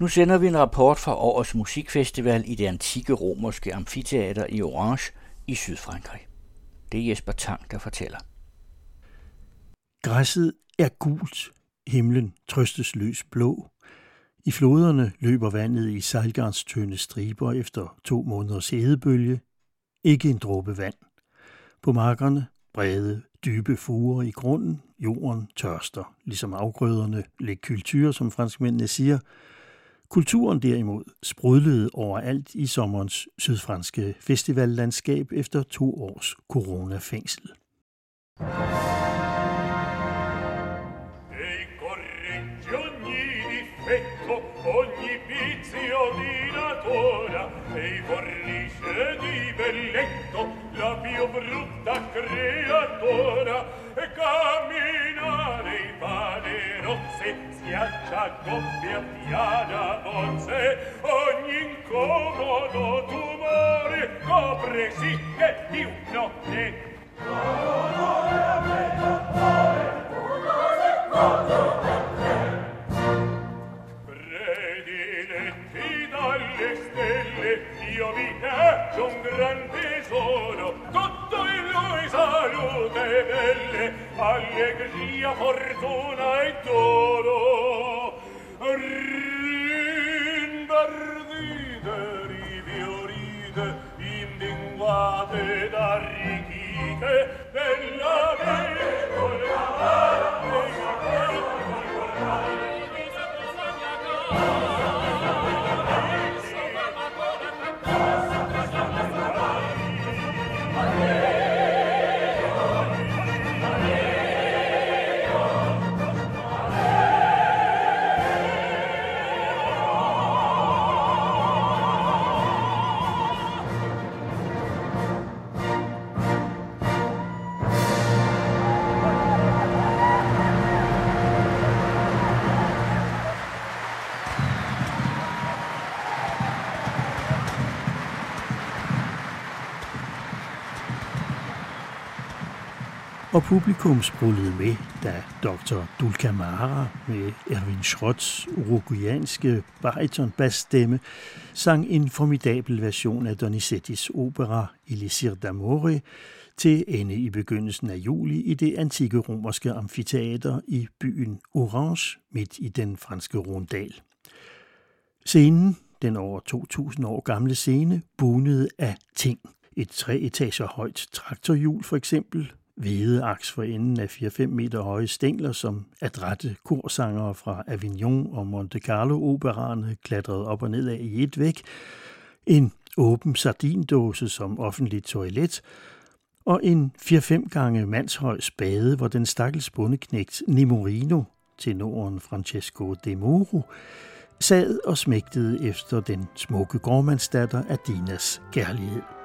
Nu sender vi en rapport fra årets musikfestival i det antikke romerske amfiteater i Orange i Sydfrankrig. Det er Jesper Tang, der fortæller. Græsset er gult, himlen trøstesløs blå. I floderne løber vandet i sejlgarnstønde striber efter to måneders hedebølge. Ikke en dråbe vand. På markerne brede, dybe fuger i grunden. Jorden tørster, ligesom afgrøderne, læg kultur, som franskmændene siger – Kulturen derimod sprudlede overalt i sommerens sydfranske festivallandskab efter to års coronafængsel. di belletto la più brutta creatura ghiaccia coppia piana voce ogni incomodo tumore copre sì che di un notte dolore a me dottore un cose prediletti dalle stelle io vi caccio un gran tesoro salute belle, allegria, fortuna e dono. Rinverdite, rifiorite, indinguate ed della bella og publikum sprullede med, da Dr. Dulcamara med Erwin Schrotts uruguayanske baritonbassstemme sang en formidabel version af Donizettis opera Elisir d'Amore til ende i begyndelsen af juli i det antikke romerske amfiteater i byen Orange midt i den franske Rondal. Scenen, den over 2000 år gamle scene, bunede af ting. Et tre etager højt traktorhjul for eksempel, hvide aks for enden af 4-5 meter høje stængler, som adrette korsangere fra Avignon og Monte Carlo opererne klatrede op og ned af i et væk, en åben sardindåse som offentligt toilet, og en 4-5 gange mandshøj spade, hvor den stakkels bondeknægt Nemorino, tenoren Francesco de Moro, sad og smægtede efter den smukke gårdmandsdatter Adinas kærlighed.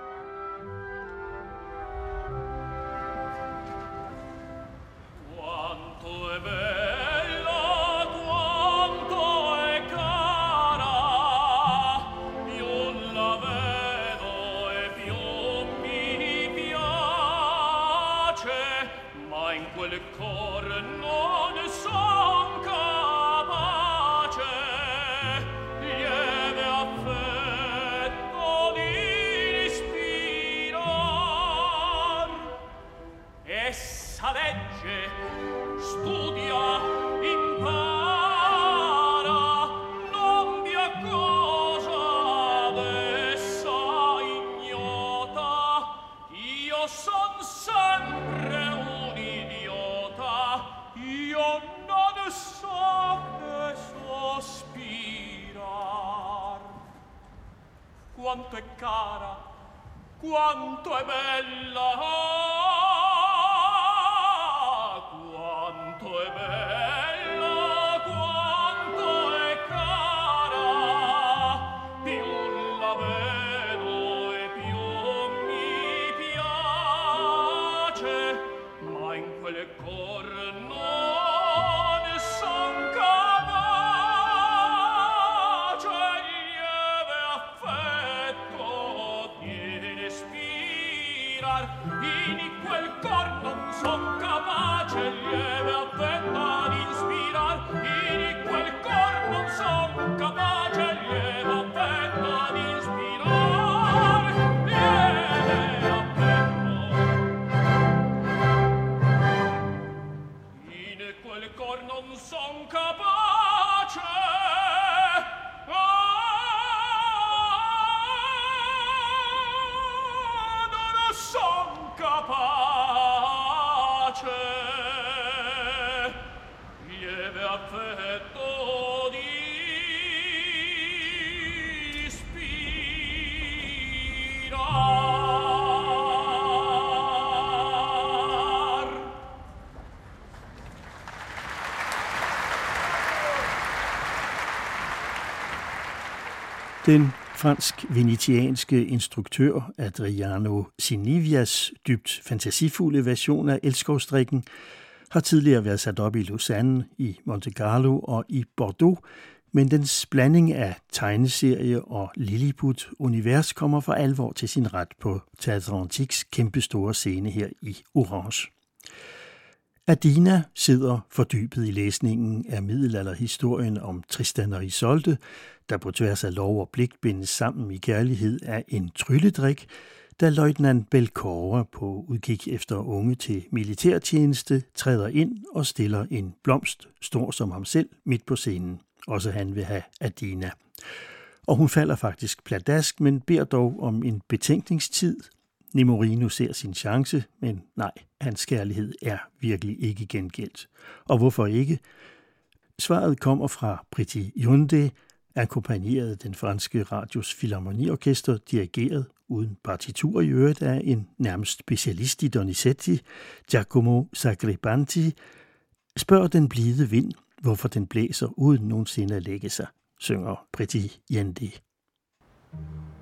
Fransk-venetianske instruktør Adriano Sinivias dybt fantasifulde version af Elskovstrikken har tidligere været sat op i Lausanne, i Monte Carlo og i Bordeaux, men dens blanding af tegneserie og Lilliput-univers kommer for alvor til sin ret på Teatre kæmpestore scene her i Orange. Adina sidder fordybet i læsningen af middelalderhistorien om Tristan og Isolde, der på tværs af lov og blik bindes sammen i kærlighed af en trylledrik, da løjtnant Belkore på udkig efter unge til militærtjeneste træder ind og stiller en blomst, stor som ham selv, midt på scenen. Også han vil have Adina. Og hun falder faktisk pladask, men beder dog om en betænkningstid. Nemorino ser sin chance, men nej, hans kærlighed er virkelig ikke gengældt. Og hvorfor ikke? Svaret kommer fra Priti Yunde, akkompagneret den franske radios Filharmoniorkester, dirigeret uden partitur i øvrigt af en nærmest specialist i Donizetti, Giacomo Sagribanti, spørger den blide vind, hvorfor den blæser uden nogensinde at lægge sig, synger Priti Yende. you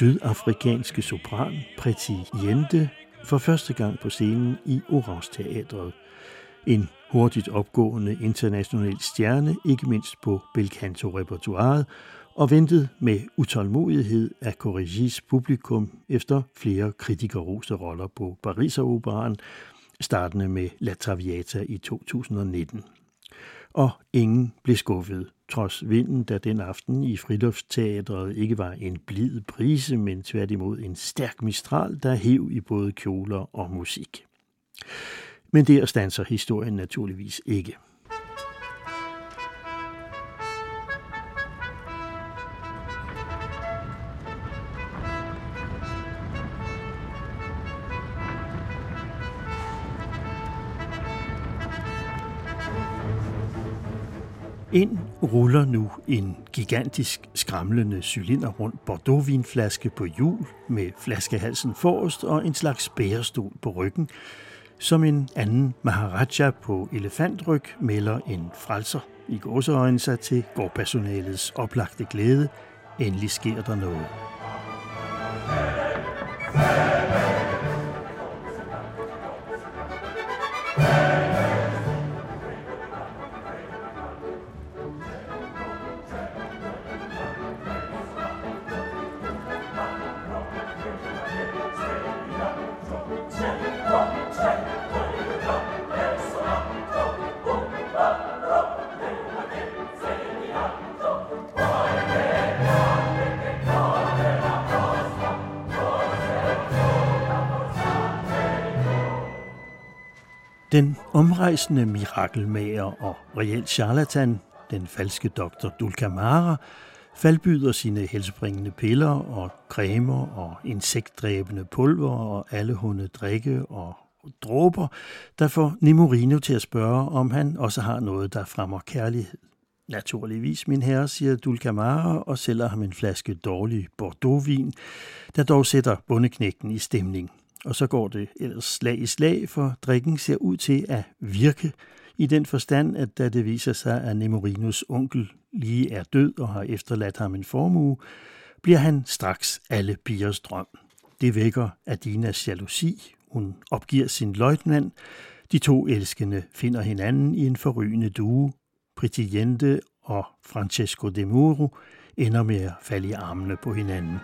sydafrikanske sopran Preti Jente for første gang på scenen i Orange Teatret. En hurtigt opgående international stjerne, ikke mindst på belcanto-repertoiret, og ventet med utålmodighed af Corrigis publikum efter flere kritikerroste roller på Pariseroperaen, startende med La Traviata i 2019. Og ingen blev skuffet trods vinden, der den aften i Fridolfsteatret ikke var en blid brise, men tværtimod en stærk mistral, der hæv i både kjoler og musik. Men der stanser historien naturligvis ikke. Ind ruller nu en gigantisk skramlende cylinder rundt Bordeaux-vinflaske på hjul med flaskehalsen forrest og en slags bærestol på ryggen, som en anden Maharaja på elefantryg melder en frelser i gåseøjne sig til gårdpersonalets oplagte glæde. Endelig sker der noget. Den omrejsende mirakelmager og reelt charlatan, den falske doktor Dulcamara, faldbyder sine helsebringende piller og cremer og insektdræbende pulver og alle hunde drikke og dråber, der får Nemorino til at spørge, om han også har noget, der fremmer kærlighed. Naturligvis, min herre, siger Dulcamara og sælger ham en flaske dårlig Bordeaux-vin, der dog sætter bundeknægten i stemning. Og så går det ellers slag i slag, for drikken ser ud til at virke, i den forstand, at da det viser sig, at Nemorinos onkel lige er død og har efterladt ham en formue, bliver han straks alle pigers drøm. Det vækker Adinas jalousi. Hun opgiver sin løjtnant. De to elskende finder hinanden i en forrygende due. Pritiente og Francesco de Muro ender med at falde i armene på hinanden.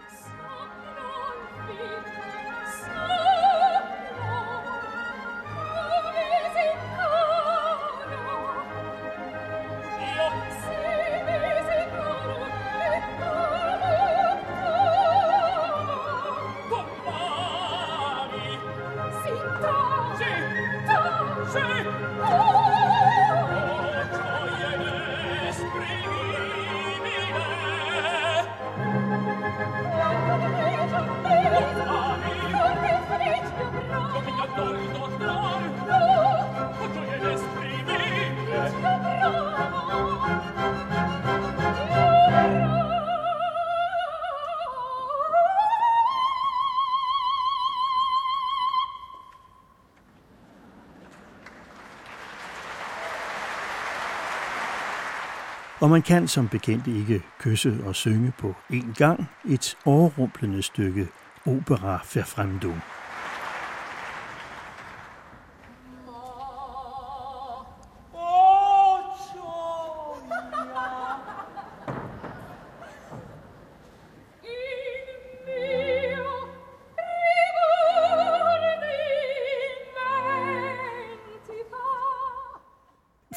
Og man kan som bekendt ikke kysse og synge på én gang et overrumplende stykke opera verfremdung.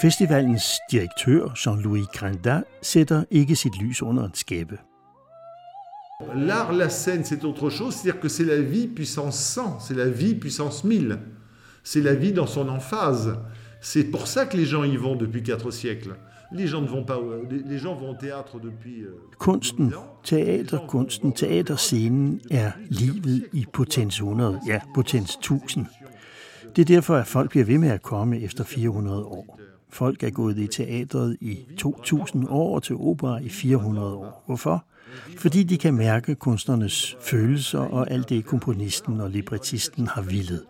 Festivalens direktør, Jean-Louis Grandin, sætter ikke sit lys under en skæbe. L'art, la scène, c'est autre chose, c'est-à-dire que c'est la vie puissance 100, c'est la vie puissance 1000. C'est la vie dans son emphase. C'est pour ça que les gens y vont depuis quatre siècles. Les gens ne vont pas, les gens vont au théâtre depuis. Euh, kunsten, teaterkunsten, teaterscenen er livet i potens 100, ja, potens 1000. Det er derfor, at folk bliver ved med at komme efter 400 år. Folk er gået i teatret i 2000 år og til opera i 400 år. Hvorfor? Fordi de kan mærke kunstnernes følelser og alt det, komponisten og librettisten har villet.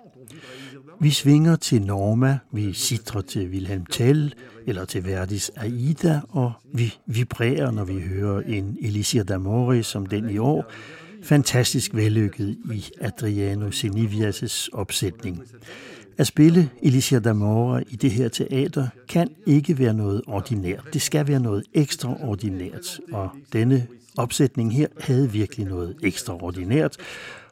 Vi svinger til Norma, vi sidrer til Wilhelm Tell eller til Verdis Aida, og vi vibrerer, når vi hører en Elisir d'Amore som den i år, fantastisk vellykket i Adriano Senivias' opsætning. At spille Alicia Damora i det her teater kan ikke være noget ordinært. Det skal være noget ekstraordinært, og denne opsætning her havde virkelig noget ekstraordinært,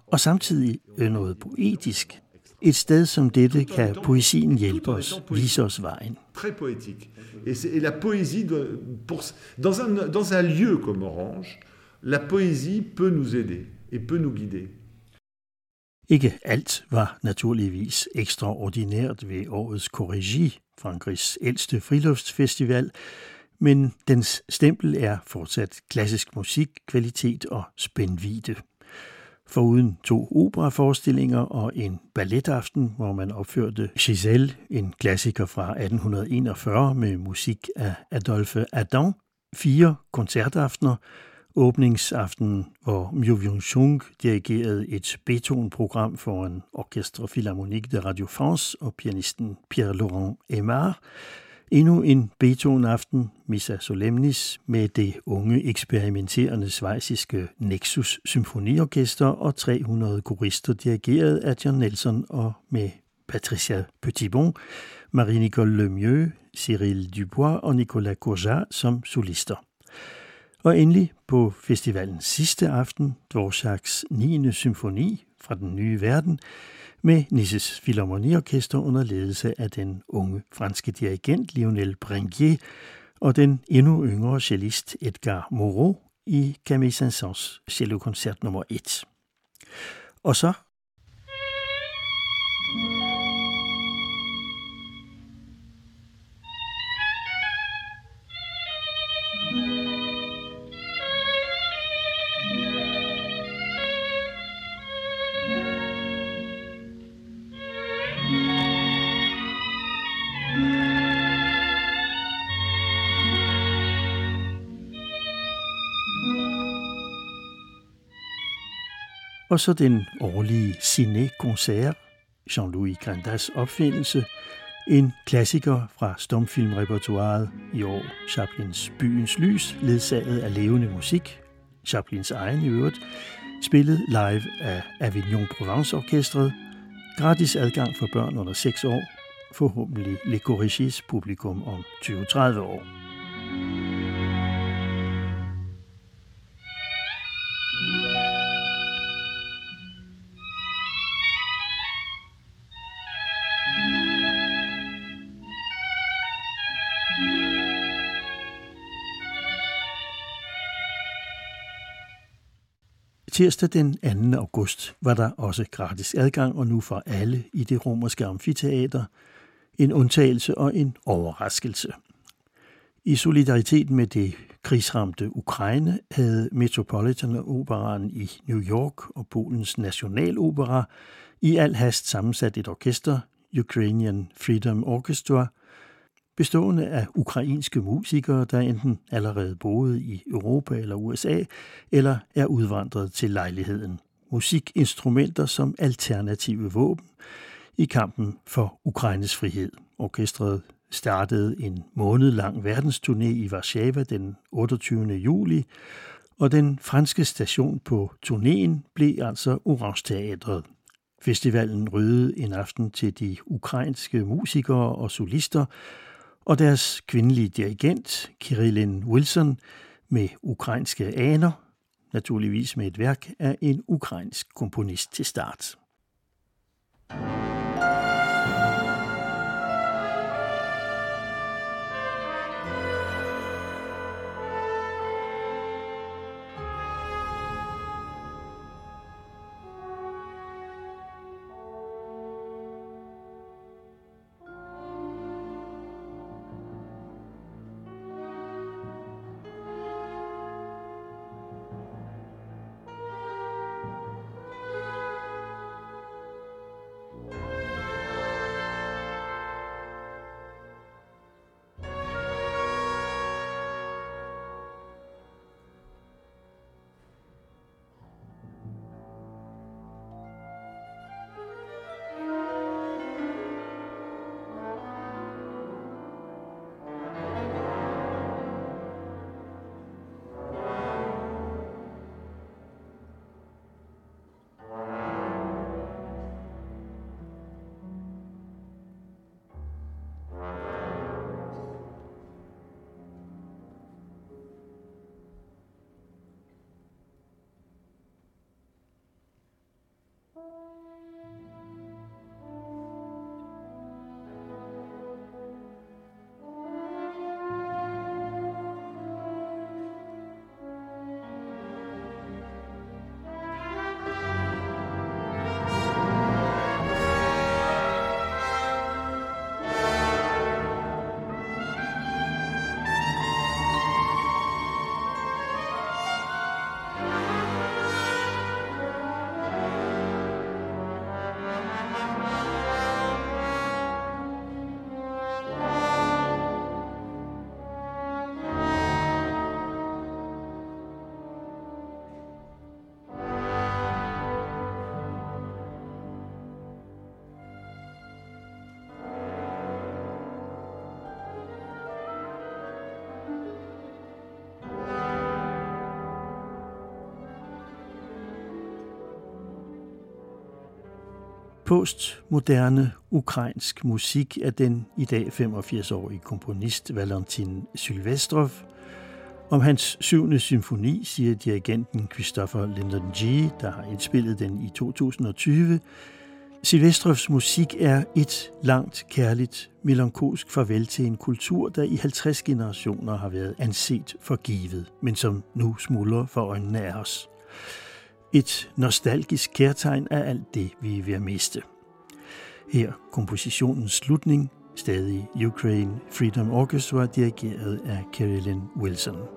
og samtidig øh, noget poetisk. Et sted som dette kan poesien hjælpe os, vise os vejen. Très poétique. Et, la poésie, pour, dans, un, dans un lieu comme Orange, la poésie peut nous aider et peut nous guider. Ikke alt var naturligvis ekstraordinært ved årets Corrigi, Frankrigs ældste friluftsfestival, men dens stempel er fortsat klassisk musik, kvalitet og spændvide. Foruden to operaforestillinger og en balletaften, hvor man opførte Giselle, en klassiker fra 1841 med musik af Adolphe Adam, fire koncertaftener, åbningsaften, hvor Myo Jung Chung dirigerede et Beethoven-program for en Orchestre Philharmonique de Radio France og pianisten Pierre-Laurent Aymar. Endnu en Beethoven-aften, Missa Solemnis, med det unge eksperimenterende svejsiske Nexus Symfoniorkester og 300 korister dirigeret af John Nelson og med Patricia Petitbon, Marie-Nicole Lemieux, Cyril Dubois og Nicolas Courjat som solister. Og endelig på festivalens sidste aften, Dvorsaks 9. symfoni fra den nye verden, med Nisses Filharmoniorkester under ledelse af den unge franske dirigent Lionel Bringier og den endnu yngre cellist Edgar Moreau i Camille Saint-Saëns cellokoncert nummer 1. Og så og så den årlige Ciné-concert, Jean-Louis Grandas opfindelse, en klassiker fra stumfilmrepertoiret i år, Chaplins Byens Lys, ledsaget af levende musik, Chaplins egen i øvrigt, spillet live af Avignon Provence Orkestret, gratis adgang for børn under 6 år, forhåbentlig Le Corrigis publikum om 20-30 år. Tirsdag den 2. august var der også gratis adgang, og nu for alle i det romerske amfiteater. En undtagelse og en overraskelse. I solidaritet med det krigsramte Ukraine havde Metropolitan Operaen i New York og Polens Nationalopera i al hast sammensat et orkester, Ukrainian Freedom Orchestra, bestående af ukrainske musikere, der enten allerede boede i Europa eller USA, eller er udvandret til lejligheden. Musikinstrumenter som alternative våben i kampen for Ukraines frihed. Orkestret startede en måned lang verdensturné i Warszawa den 28. juli, og den franske station på turnéen blev altså Orange Teatret. Festivalen rydede en aften til de ukrainske musikere og solister, og deres kvindelige dirigent, Kirillin Wilson, med ukrainske aner, naturligvis med et værk af en ukrainsk komponist til start. thank you Postmoderne ukrainsk musik af den i dag 85-årige komponist Valentin Sylvestrov. Om hans syvende symfoni siger dirigenten Christopher Lyndon G., der har indspillet den i 2020, Silvestrovs musik er et langt, kærligt, melankolsk farvel til en kultur, der i 50 generationer har været anset for givet, men som nu smuldrer for øjnene af os. Et nostalgisk kærtegn af alt det, vi er ved at miste. Her kompositionens slutning, stadig Ukraine Freedom Orchestra, dirigeret af Carolyn Wilson.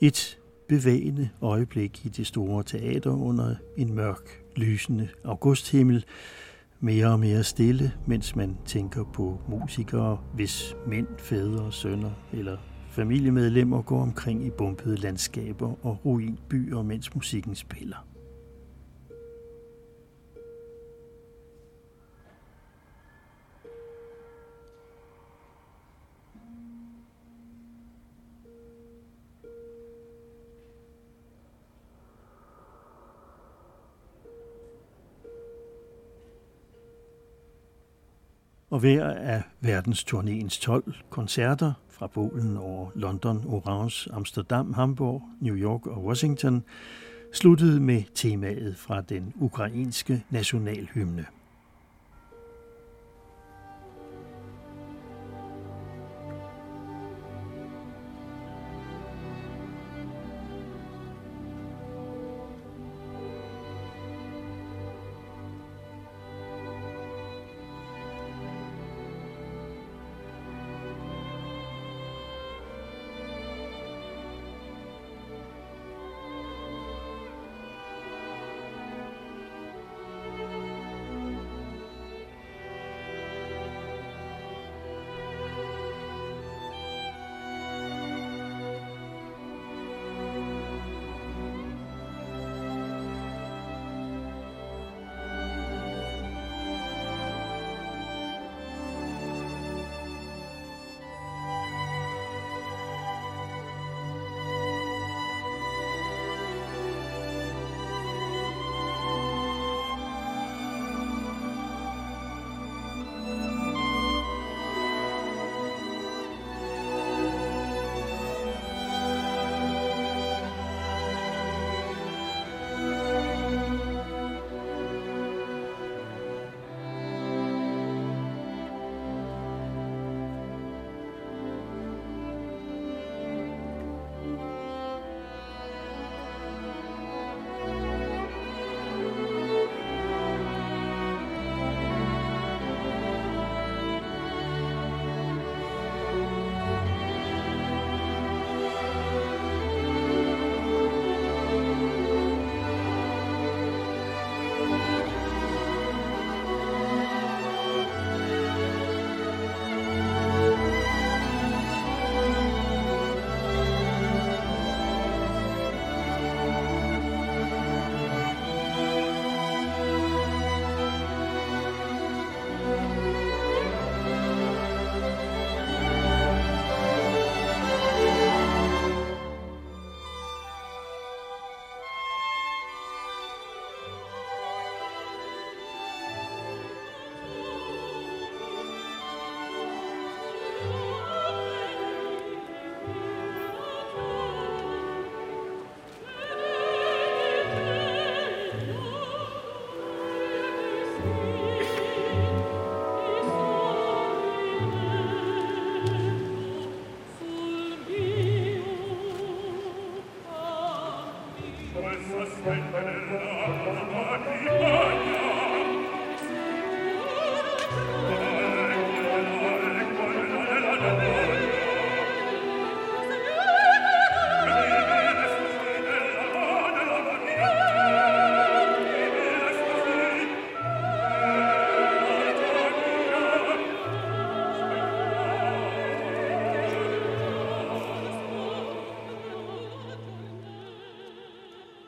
Et bevægende øjeblik i det store teater under en mørk, lysende augusthimmel, mere og mere stille, mens man tænker på musikere, hvis mænd, fædre, sønner eller familiemedlemmer går omkring i bumpede landskaber og ruinbyer, mens musikken spiller. Og hver af verdensturnéens 12 koncerter fra Polen over London, Orange, Amsterdam, Hamburg, New York og Washington sluttede med temaet fra den ukrainske nationalhymne.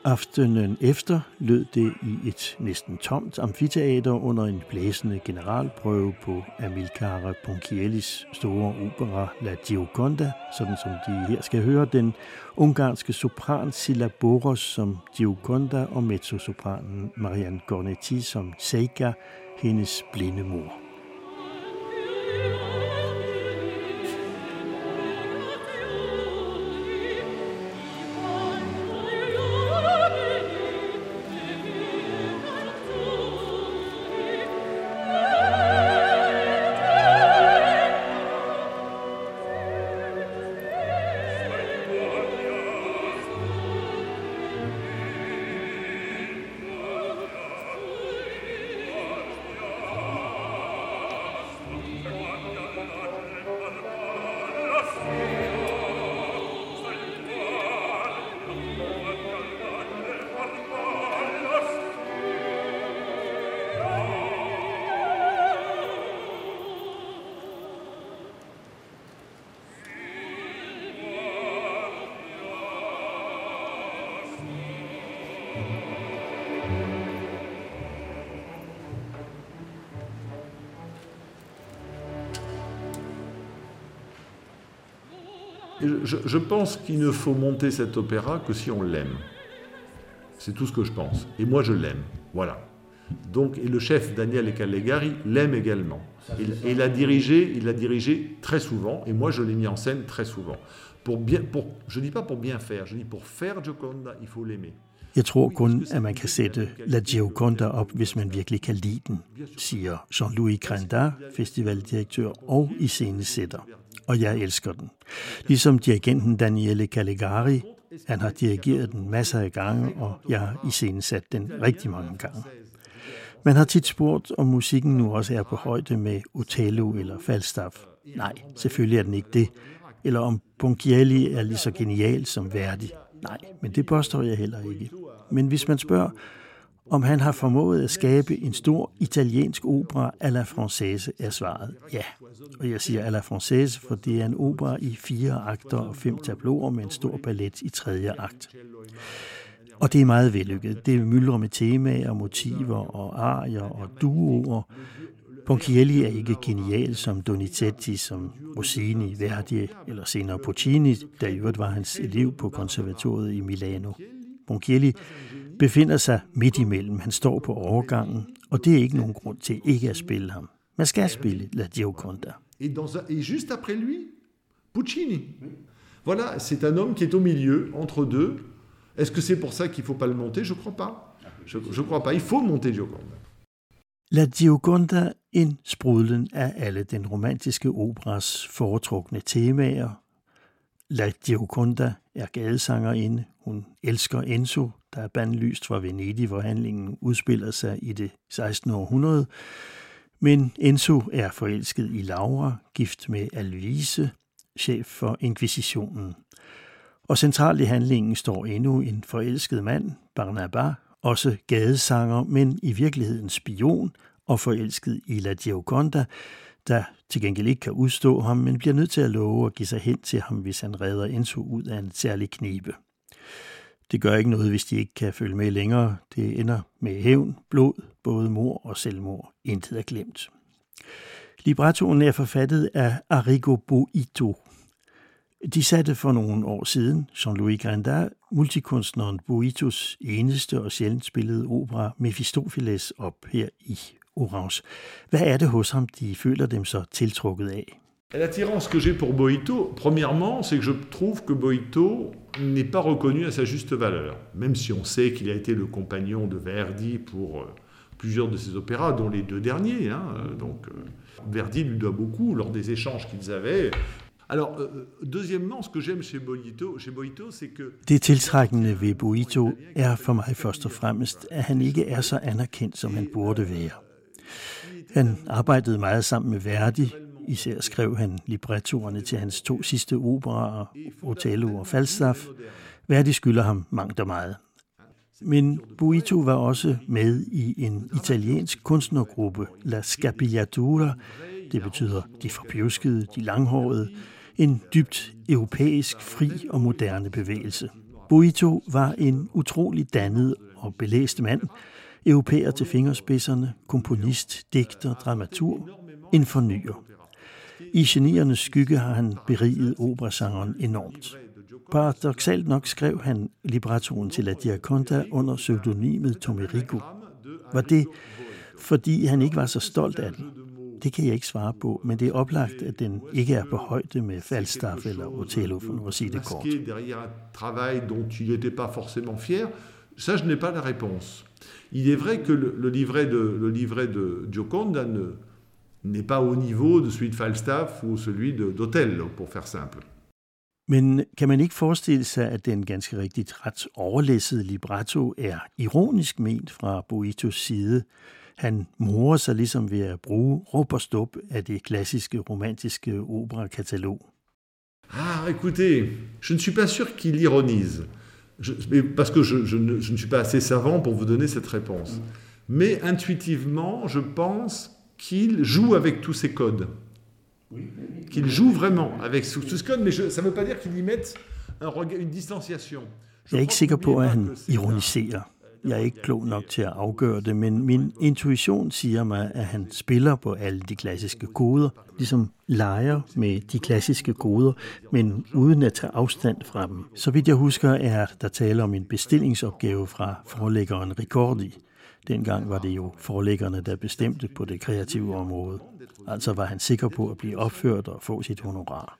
Aftenen efter lød det i et næsten tomt amfiteater under en blæsende generalprøve på Amilcare Ponchiellis store opera La Gioconda, sådan som de her skal høre den ungarske sopran Silla Boros som Gioconda og mezzosopranen Marianne Gornetti som Seika, hendes blinde mor. Je, je pense qu'il ne faut monter cet opéra que si on l'aime. C'est tout ce que je pense. Et moi, je l'aime. Voilà. Donc, et le chef Daniel Calegari l'aime également. Il, il l'a dirigé, il l'a dirigé très souvent, et moi je l'ai mis en scène très souvent. Pour bien, pour, je dis pas pour bien faire, je dis pour faire Gioconda, il faut l'aimer. Jeg tror kun, at man kan sætte La Gioconda op, hvis man virkelig kan lide den, siger Jean-Louis Crandard, festivaldirektør og iscenesætter. Og jeg elsker den. Ligesom dirigenten Daniele Caligari, han har dirigeret den masser af gange, og jeg har iscenesat den rigtig mange gange. Man har tit spurgt, om musikken nu også er på højde med Otello eller Falstaff. Nej, selvfølgelig er den ikke det. Eller om Ponchielli er lige så genial som Verdi. Nej, men det påstår jeg heller ikke. Men hvis man spørger, om han har formået at skabe en stor italiensk opera à la française, er svaret ja. Og jeg siger à la française, for det er en opera i fire akter og fem tableauer med en stor ballet i tredje akt. Og det er meget vellykket. Det myldrer med temaer, motiver og arier og duoer. Ponchielli er ikke genial som Donizetti, som Rossini, Verdi eller senere Puccini, der i øvrigt var hans elev på konservatoriet i Milano. Ponchielli befinder sig midt imellem. Han står på overgangen, og det er ikke nogen grund til ikke at spille ham. Man skal spille La Gioconda. Et, dans et juste après lui, Puccini. Voilà, c'est un homme qui est au milieu, entre deux. Est-ce que c'est pour ça qu'il ne faut pas le monter Je ne crois pas. Je ne crois pas. Il faut monter Gioconda. La Gioconda, en sprudlen af alle den romantiske operas foretrukne temaer. La Gioconda er gadesangerinde. Hun elsker Enzo, der er bandlyst fra Venedig, hvor handlingen udspiller sig i det 16. århundrede. Men Enzo er forelsket i Laura, gift med Alvise, chef for Inquisitionen. Og centralt i handlingen står endnu en forelsket mand, Barnabas, også gadesanger, men i virkeligheden spion og forelsket i La Gioconda, der til gengæld ikke kan udstå ham, men bliver nødt til at love at give sig hen til ham, hvis han redder Enzo ud af en særlig knibe. Det gør ikke noget, hvis de ikke kan følge med længere. Det ender med hævn, blod, både mor og selvmord. Intet er glemt. Librettoen er forfattet af Arrigo Boito. De satte for nogle år siden Jean-Louis Grandin, multikunstneren Boitos eneste og sjældent spillede opera Mephistopheles op Orange. Hvad er det hos ham, de føler? L'attirance que j'ai pour Boito, premièrement, c'est que je trouve que Boito n'est pas reconnu à sa juste valeur, même si on sait qu'il a été le compagnon de Verdi pour euh, plusieurs de ses opéras, dont les deux derniers. Hein, donc, euh, Verdi lui doit beaucoup lors des échanges qu'ils avaient. Alors, euh, euh, deuxièmement, ce que j'aime chez Boito, chez Boito, c'est que... Det tiltrækkende ved Boito er for mig først og fremmest, at han ikke er så anerkendt, som han burde være. Han arbejdede meget sammen med Verdi, Især skrev han librettoerne til hans to sidste operaer, Otello og Falstaff. Verdi skylder ham mangt og meget. Men Buito var også med i en italiensk kunstnergruppe, La Scapigliatura. Det betyder de forpjuskede, de langhårede. En dybt europæisk, fri og moderne bevægelse. Buito var en utrolig dannet og belæst mand, europæer til fingerspidserne, komponist, digter, dramaturg, en fornyer. I geniernes skygge har han beriget operasangeren enormt. Paradoxalt nok skrev han librettoen til La Diaconda under pseudonymet Tomerico. Var det, fordi han ikke var så stolt af den? Det kan jeg ikke svare på, men det er oplagt, at den ikke er på højde med Falstaff eller Otello, for nu at sige det kort. travail dont il n'était pas forcément fier, ça je n'ai pas la réponse. Il est vrai que le, livret de, le livret de Gioconda ne, n'est pas au niveau de celui de Falstaff ou celui d'Otello, pour faire simple. Men kan man ikke forestille sig, at den ganske rigtigt ret overlæssede libretto er ironisk ment fra Boitos side? Han morer sig ligesom ved at bruge råb og stop af det klassiske romantiske operakatalog. Ah, écoutez, je ne suis pas sûr qu'il ironise. Je, parce que je, je, ne, je ne suis pas assez savant pour vous donner cette réponse. Mais intuitivement, je pense qu'il joue avec tous ces codes. Qu'il joue vraiment avec tous ces codes, mais je, ça ne veut pas dire qu'il y mette un, une distanciation. Jeg er ikke sikker på, at han ironiserer. Jeg er ikke klog nok til at afgøre det, men min intuition siger mig, at han spiller på alle de klassiske koder, ligesom leger med de klassiske koder, men uden at tage afstand fra dem. Så vidt jeg husker, er der tale om en bestillingsopgave fra forlæggeren Ricordi. Dengang var det jo forlæggerne, der bestemte på det kreative område. Altså var han sikker på at blive opført og få sit honorar.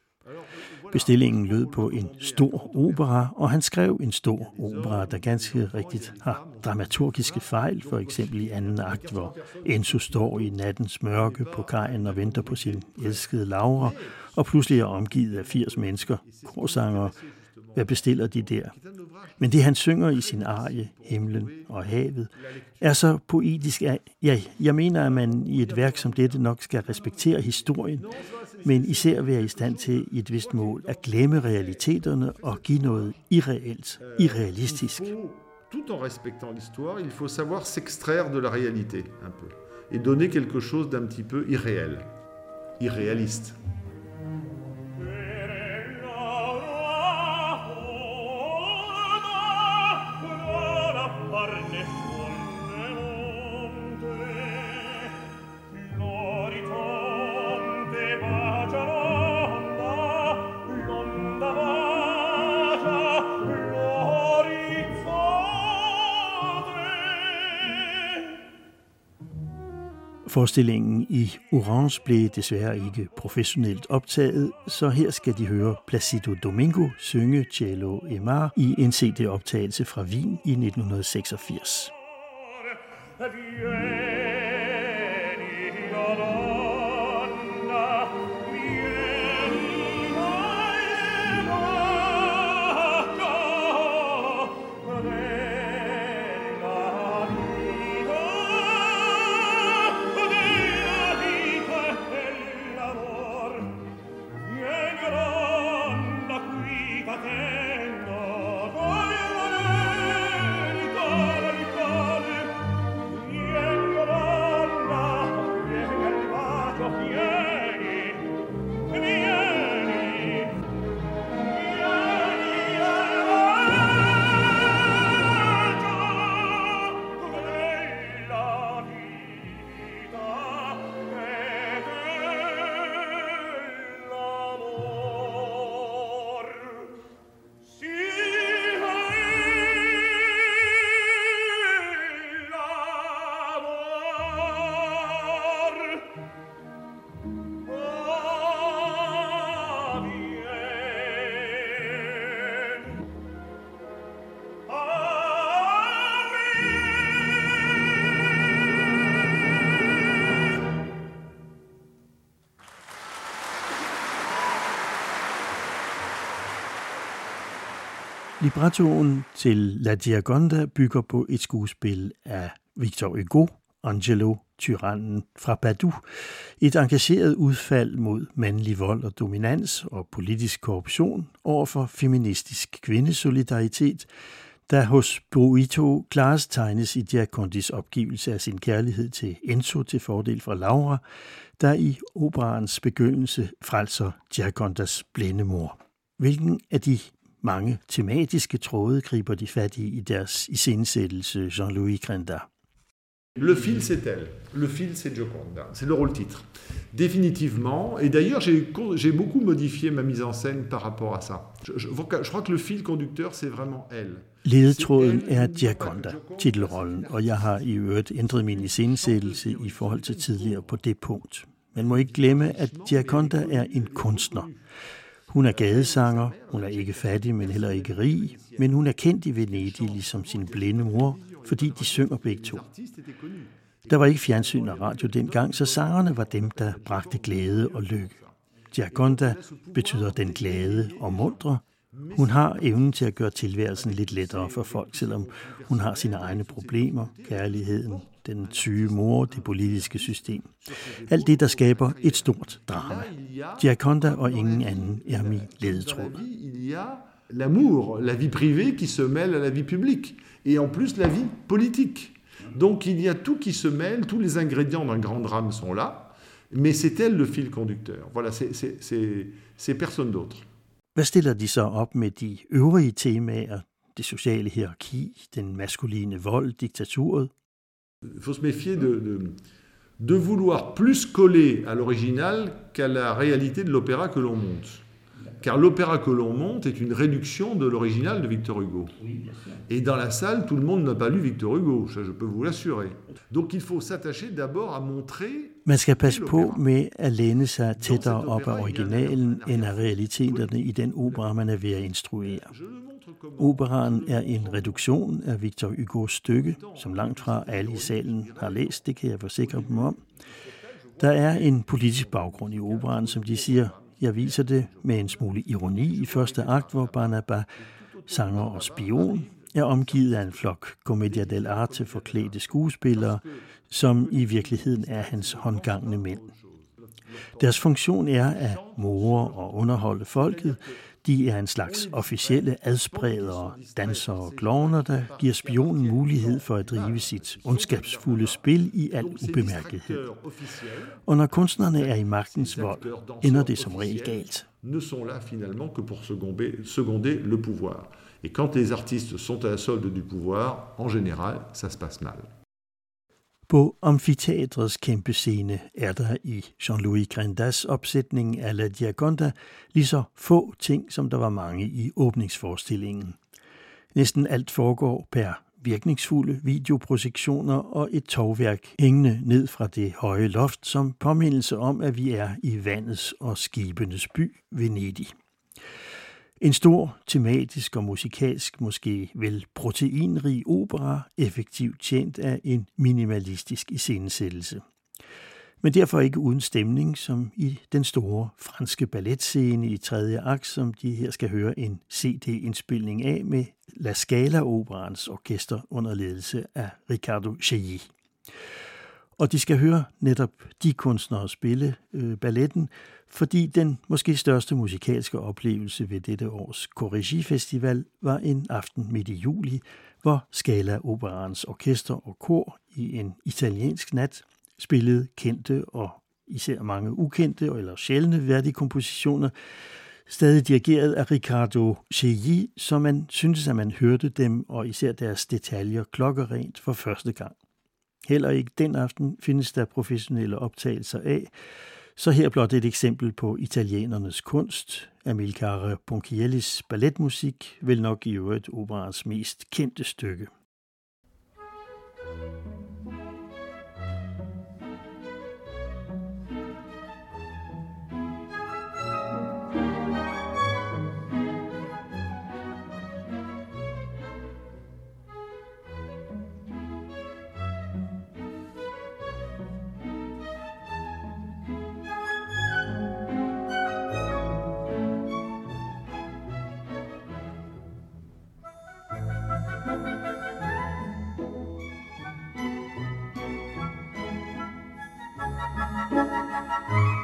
Bestillingen lød på en stor opera, og han skrev en stor opera, der ganske rigtigt har dramaturgiske fejl, for eksempel i anden akt, hvor Enzo står i nattens mørke på kajen og venter på sin elskede Laura, og pludselig er omgivet af 80 mennesker, korsangere, hvad bestiller de der? Men det han synger i sin arie, Himlen og Havet, er så poetisk, at ja, jeg mener, at man i et værk som dette nok skal respektere historien, men især være i stand til i et vist mål at glemme realiteterne og give noget irreelt, irrealistisk. Tout en respectant l'histoire, il faut savoir s'extraire de la réalité un peu et donner quelque chose d'un petit peu irréel, irréaliste. Forestillingen i Orange blev desværre ikke professionelt optaget, så her skal de høre Placido Domingo synge Cielo Emar i en CD-optagelse fra Wien i 1986. Librettoen til La Diagonda bygger på et skuespil af Victor Hugo, Angelo, tyrannen fra Badu. Et engageret udfald mod mandlig vold og dominans og politisk korruption overfor feministisk kvindesolidaritet, der hos Boito klares tegnes i Diakondis opgivelse af sin kærlighed til Enzo til fordel for Laura, der i operaens begyndelse frelser Diakondas blinde mor. Hvilken af de mange tematiske tråde griber de fat i i deres iscenesættelse Jean-Louis Grenda. Le fil, c'est elle. Le fil, c'est Gioconda. C'est le rôle-titre. Définitivement. Et d'ailleurs, j'ai beaucoup modifié ma mise en scène par rapport à ça. Je, je, je crois que le fil conducteur, c'est vraiment elle. Ledetråden er Gioconda, titelrollen, og jeg har i øvrigt ændret min iscenesættelse i forhold til tidligere på det punkt. Man må ikke glemme, at Gioconda er en kunstner. Hun er gadesanger, hun er ikke fattig, men heller ikke rig, men hun er kendt i Venedig ligesom sin blinde mor, fordi de synger begge to. Der var ikke fjernsyn og radio dengang, så sangerne var dem, der bragte glæde og lykke. Giaconda betyder den glade og mundre. Hun har evnen til at gøre tilværelsen lidt lettere for folk, selvom hun har sine egne problemer, kærligheden, den syge mor, det politiske system. Alt det, der skaber et stort drama. Giaconda og ingen anden er min ledetråd. L'amour, la vie privée qui se mêle à la vie publique, et en plus la vie politique. Donc il y a tout qui se mêle, tous les ingrédients d'un grand drame sont là, mais c'est elle le fil conducteur. Voilà, c'est personne d'autre. Hvad stiller de så op med de øvrige temaer, det sociale hierarki, den maskuline vold, diktaturet. Il faut se méfier de, de, de vouloir plus coller à l'original qu'à la réalité de l'opéra que l'on monte. Car l'opéra que l'on monte est une réduction de l'original de Victor Hugo. Et dans la salle, tout le monde n'a pas lu Victor Hugo, ça je peux vous l'assurer. Donc il faut s'attacher d'abord à montrer Man skal passe på med at læne sig tættere op af originalen end af realiteterne i den opera, man er ved at instruere. Operaen er en reduktion af Victor Hugos stykke, som langt fra alle i salen har læst, det kan jeg forsikre dem om. Der er en politisk baggrund i operaen, som de siger, jeg viser det med en smule ironi i første akt, hvor Barnaba, sanger og spion, er omgivet af en flok commedia dell'arte forklædte skuespillere, som i virkeligheden er hans håndgangne mænd. Deres funktion er at more og underholde folket. De er en slags officielle adspredere, dansere og klovner, der giver spionen mulighed for at drive sit ondskabsfulde spil i al ubemærkethed. Og når kunstnerne er i magtens vold, ender det som regel galt. ne sont là finalement que pour seconder, seconder le pouvoir. Et quand les artistes sont à la solde du pouvoir, en général, ça se passe mal. På amfiteatrets kæmpe scene er der i Jean-Louis Grandas opsætning af La Diagonda lige så få ting, som der var mange i åbningsforestillingen. Næsten alt foregår per virkningsfulde videoprojektioner og et tovværk hængende ned fra det høje loft som påmindelse om, at vi er i vandets og skibenes by Venedig. En stor, tematisk og musikalsk, måske vel proteinrig opera, effektivt tjent af en minimalistisk iscenesættelse. Men derfor ikke uden stemning, som i den store franske balletscene i tredje akt, som de her skal høre en CD-indspilning af med La Scala Operans orkester under ledelse af Riccardo Chailly. Og de skal høre netop de kunstnere spille øh, balletten, fordi den måske største musikalske oplevelse ved dette års Corrigi Festival var en aften midt i juli, hvor Scala Operans orkester og kor i en italiensk nat spillede kendte og især mange ukendte eller sjældne værdige kompositioner, stadig dirigeret af Riccardo Chegi, så man syntes, at man hørte dem og især deres detaljer klokkerent for første gang. Heller ikke den aften findes der professionelle optagelser af, så her blot et eksempel på italienernes kunst. Amilcare Ponchiellis balletmusik, vel nok i øvrigt operans mest kendte stykke. Bye.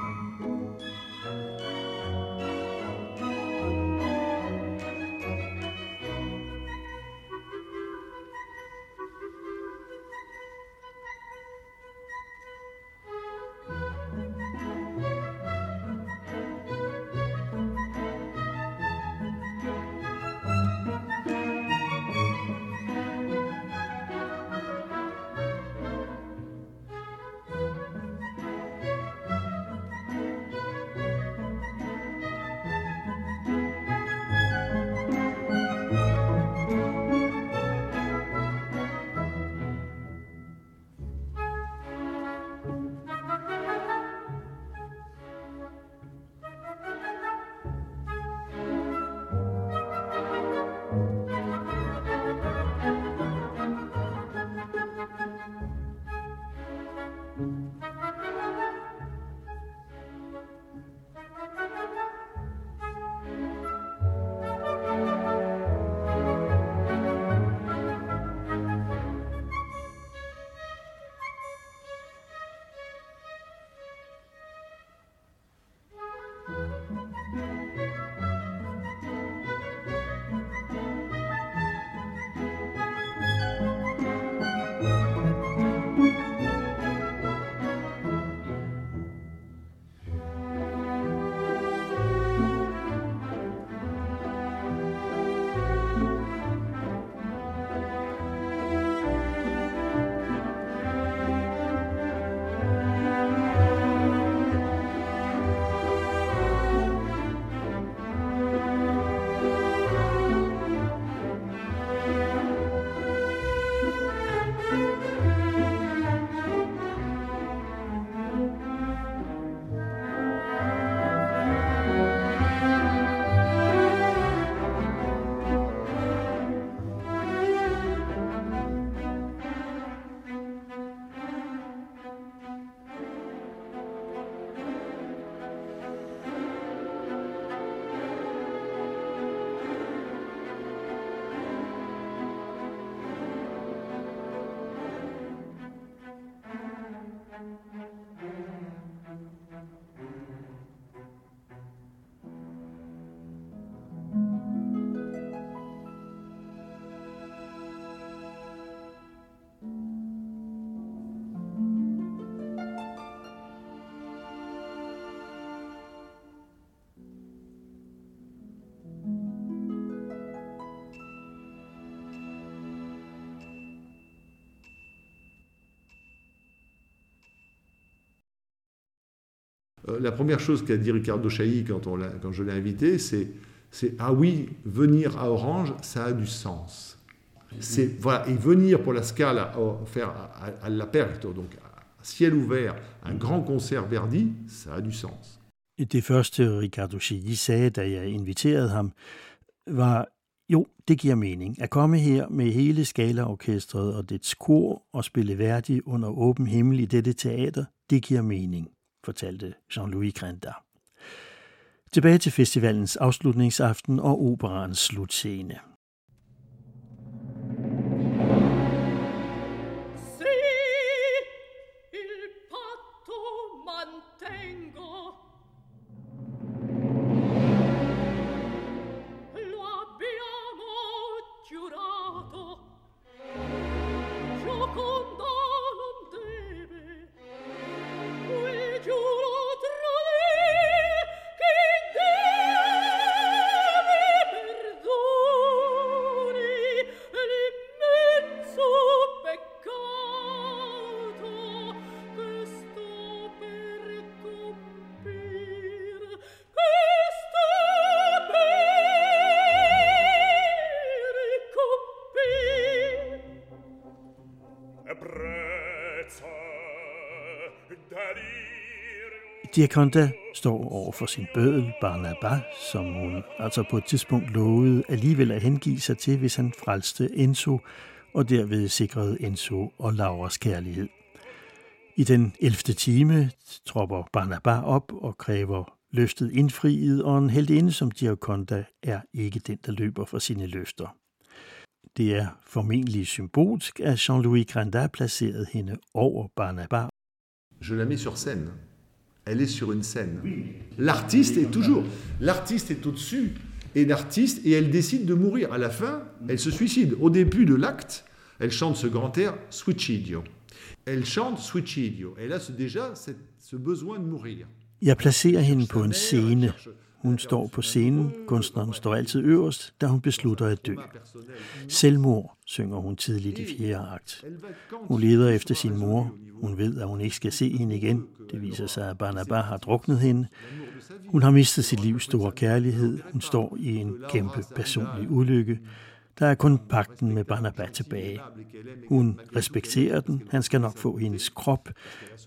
Euh, la première chose qu'a dit Ricardo Chailly quand, on quand je l'ai invité, c'est Ah oui, venir à Orange, ça a du sens. Et venir pour la Scala, faire à, l'aperto, donc à ciel ouvert, un grand concert Verdi, ça a du sens. Det første Ricardo Chailly sagde, da jeg inviterede ham, var, jo, det giver mening. At komme her med hele Skalaorkestret og dets kor og spille Verdi under åben himmel i dette teater, det giver mening fortalte Jean-Louis Grinda. Tilbage til festivalens afslutningsaften og operans slutscene. Diakonda står over for sin bødel, Barnaba, som hun altså på et tidspunkt lovede alligevel at hengive sig til, hvis han frelste Enzo, og derved sikrede Enzo og Lauras kærlighed. I den 11. time tropper Barnaba op og kræver løftet indfriet, og en heldinde som Diakonda er ikke den, der løber for sine løfter. Det er formentlig symbolsk, at Jean-Louis Grandin placerede hende over Barnaba. Je la mets sur scène elle est sur une scène. L'artiste est toujours, l'artiste est au-dessus et l'artiste et elle décide de mourir. À la fin, elle se suicide. Au début de l'acte, elle chante ce grand air Suicidio. Elle chante Suicidio. Elle a déjà ce besoin de mourir. Jeg placerer hende på en scene. Hun står på scenen. Kunstneren står altid øverst, da hun beslutter at dø. Selvmord synger hun tidligt i fjerde akt. Hun leder efter sin mor. Hun ved, at hun ikke skal se hende igen. Det viser sig, at Barnaba har druknet hende. Hun har mistet sit livs store kærlighed. Hun står i en kæmpe personlig ulykke. Der er kun pakten med Barnaba tilbage. Hun respekterer den. Han skal nok få hendes krop.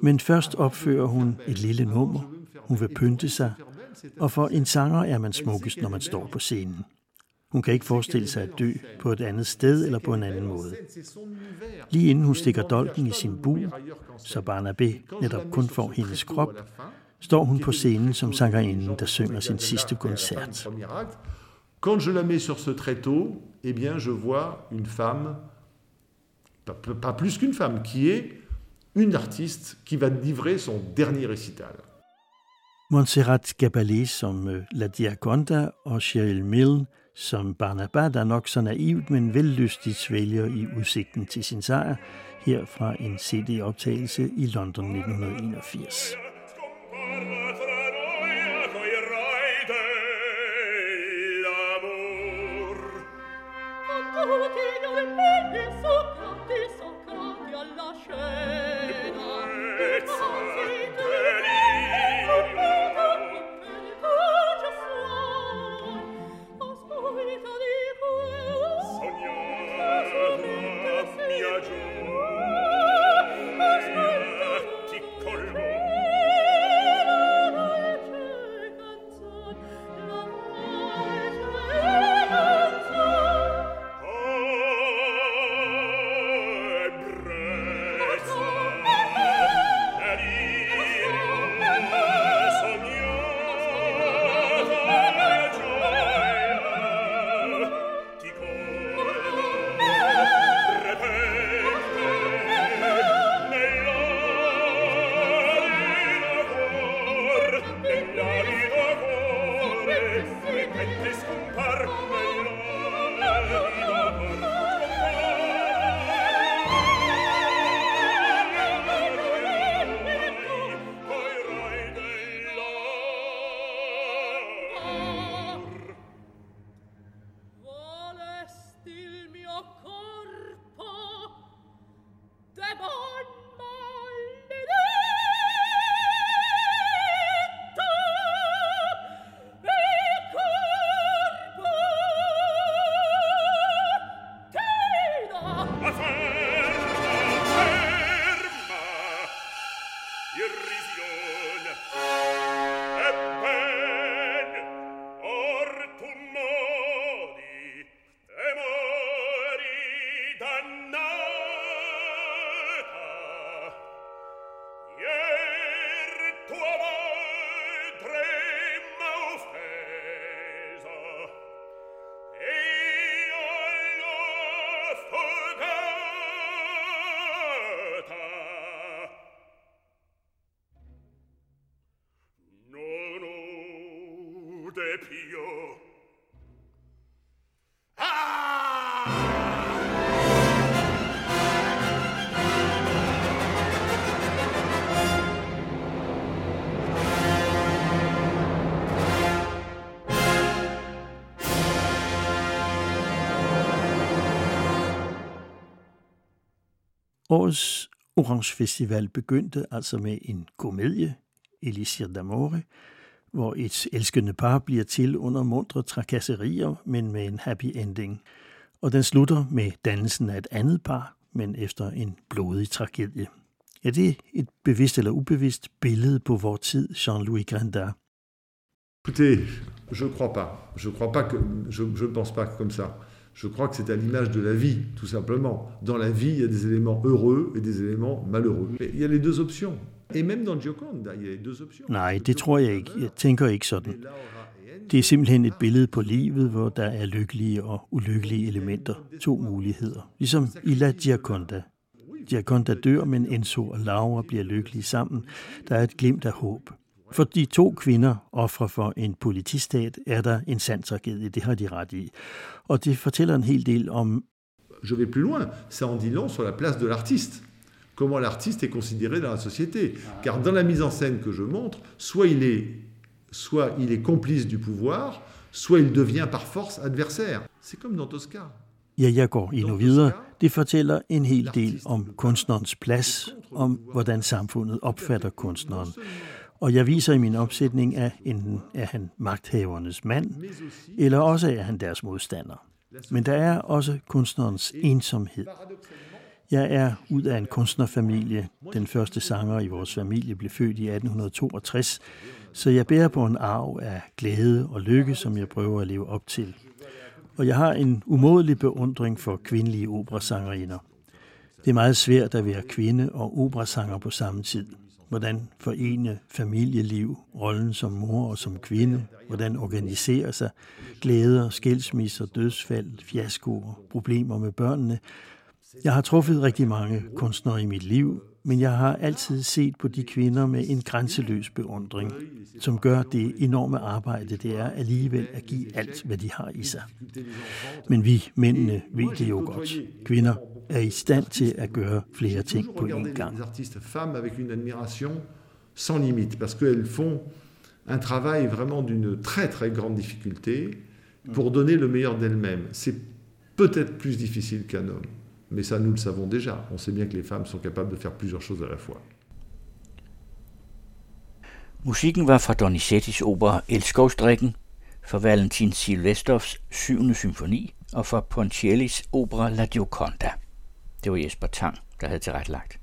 Men først opfører hun et lille nummer. Hun vil pynte sig. Og for en sanger er man smukkest, når man står på scenen. Hun kan ikke forestille sig at dø på et andet sted eller på en anden måde. Lige inden hun stikker dolken i sin bu, så Barnabé netop kun får hendes krop, står hun på scenen som sangerinden, der synger sin sidste koncert. Quand je la mets sur ce tréteau, eh bien, je vois une femme, pas plus qu'une femme, qui est une artiste qui va livrer son dernier récital. Montserrat Gabalé som øh, La Diaconda og Cheryl Milne som Barnaba, der nok så naivt, men vellystigt svælger i udsigten til sin sejr, her fra en CD-optagelse i London 1981. Årets Orange Festival begyndte altså med en komedie, Elisir d'Amore, hvor et elskende par bliver til under mundre trakasserier, men med en happy ending. Og den slutter med dannelsen af et andet par, men efter en blodig tragedie. Er det et bevidst eller ubevidst billede på vores tid, Jean-Louis Grandin? Écoutez, je crois pas. Je crois pas que, je, je pense pas comme ça. Je crois que c'est à l'image de la vie, tout simplement. Dans la vie, il y a des éléments heureux et des éléments malheureux. Mais il y a les deux options. Et même dans Gioconda, il y a les deux options. Nej, det tror jeg ikke. Jeg tænker ikke sådan. Det er simpelthen et billede på livet, hvor der er lykkelige og ulykkelige elementer. To muligheder. Ligesom i La Gioconda. Gioconda dør, men Enzo og Laura bliver lykkelige sammen. Der er et glimt af håb. For de to kvinder, ofre for en politistat, er der en sand tragedie, det har de ret i. Og det fortæller en hel del om... Je vais plus loin, ça en dit long sur la place de l'artiste. Comment l'artiste est considéré dans la société. Car dans la mise en scène que je montre, soit il est, soit il est complice du pouvoir, soit il devient par force adversaire. C'est comme dans Tosca. Ja, jeg går endnu videre. Det fortæller en hel del om kunstnerens plads, om hvordan samfundet opfatter kunstneren. Og jeg viser i min opsætning, at enten er han magthavernes mand, eller også er han deres modstander. Men der er også kunstnerens ensomhed. Jeg er ud af en kunstnerfamilie. Den første sanger i vores familie blev født i 1862, så jeg bærer på en arv af glæde og lykke, som jeg prøver at leve op til. Og jeg har en umådelig beundring for kvindelige operasangerinder. Det er meget svært at være kvinde og operasanger på samme tid hvordan forene familieliv, rollen som mor og som kvinde, hvordan organisere sig, glæder, skilsmisser, dødsfald, fiaskoer, problemer med børnene. Jeg har truffet rigtig mange kunstnere i mit liv, men jeg har altid set på de kvinder med en grænseløs beundring, som gør det enorme arbejde, det er alligevel at give alt, hvad de har i sig. Men vi, mændene, ved det jo godt. Kvinder er i stand til at gøre flere ting på en gang. Les artistes femmes avec une admiration sans limite, parce qu'elles font un travail vraiment d'une très très grande difficulté pour donner le meilleur d'elles-mêmes. C'est peut-être plus difficile qu'un homme. Mais ça, nous le savons déjà. On sait bien que les femmes sont capables de faire plusieurs choses à la fois. Musikken var fra Donizettis opera Elskovsdrikken, fra Valentin Silvestrovs 7. symfoni og fra Ponchiellis opera La Gioconda. Det var Jesper Tang, der havde tilrettelagt.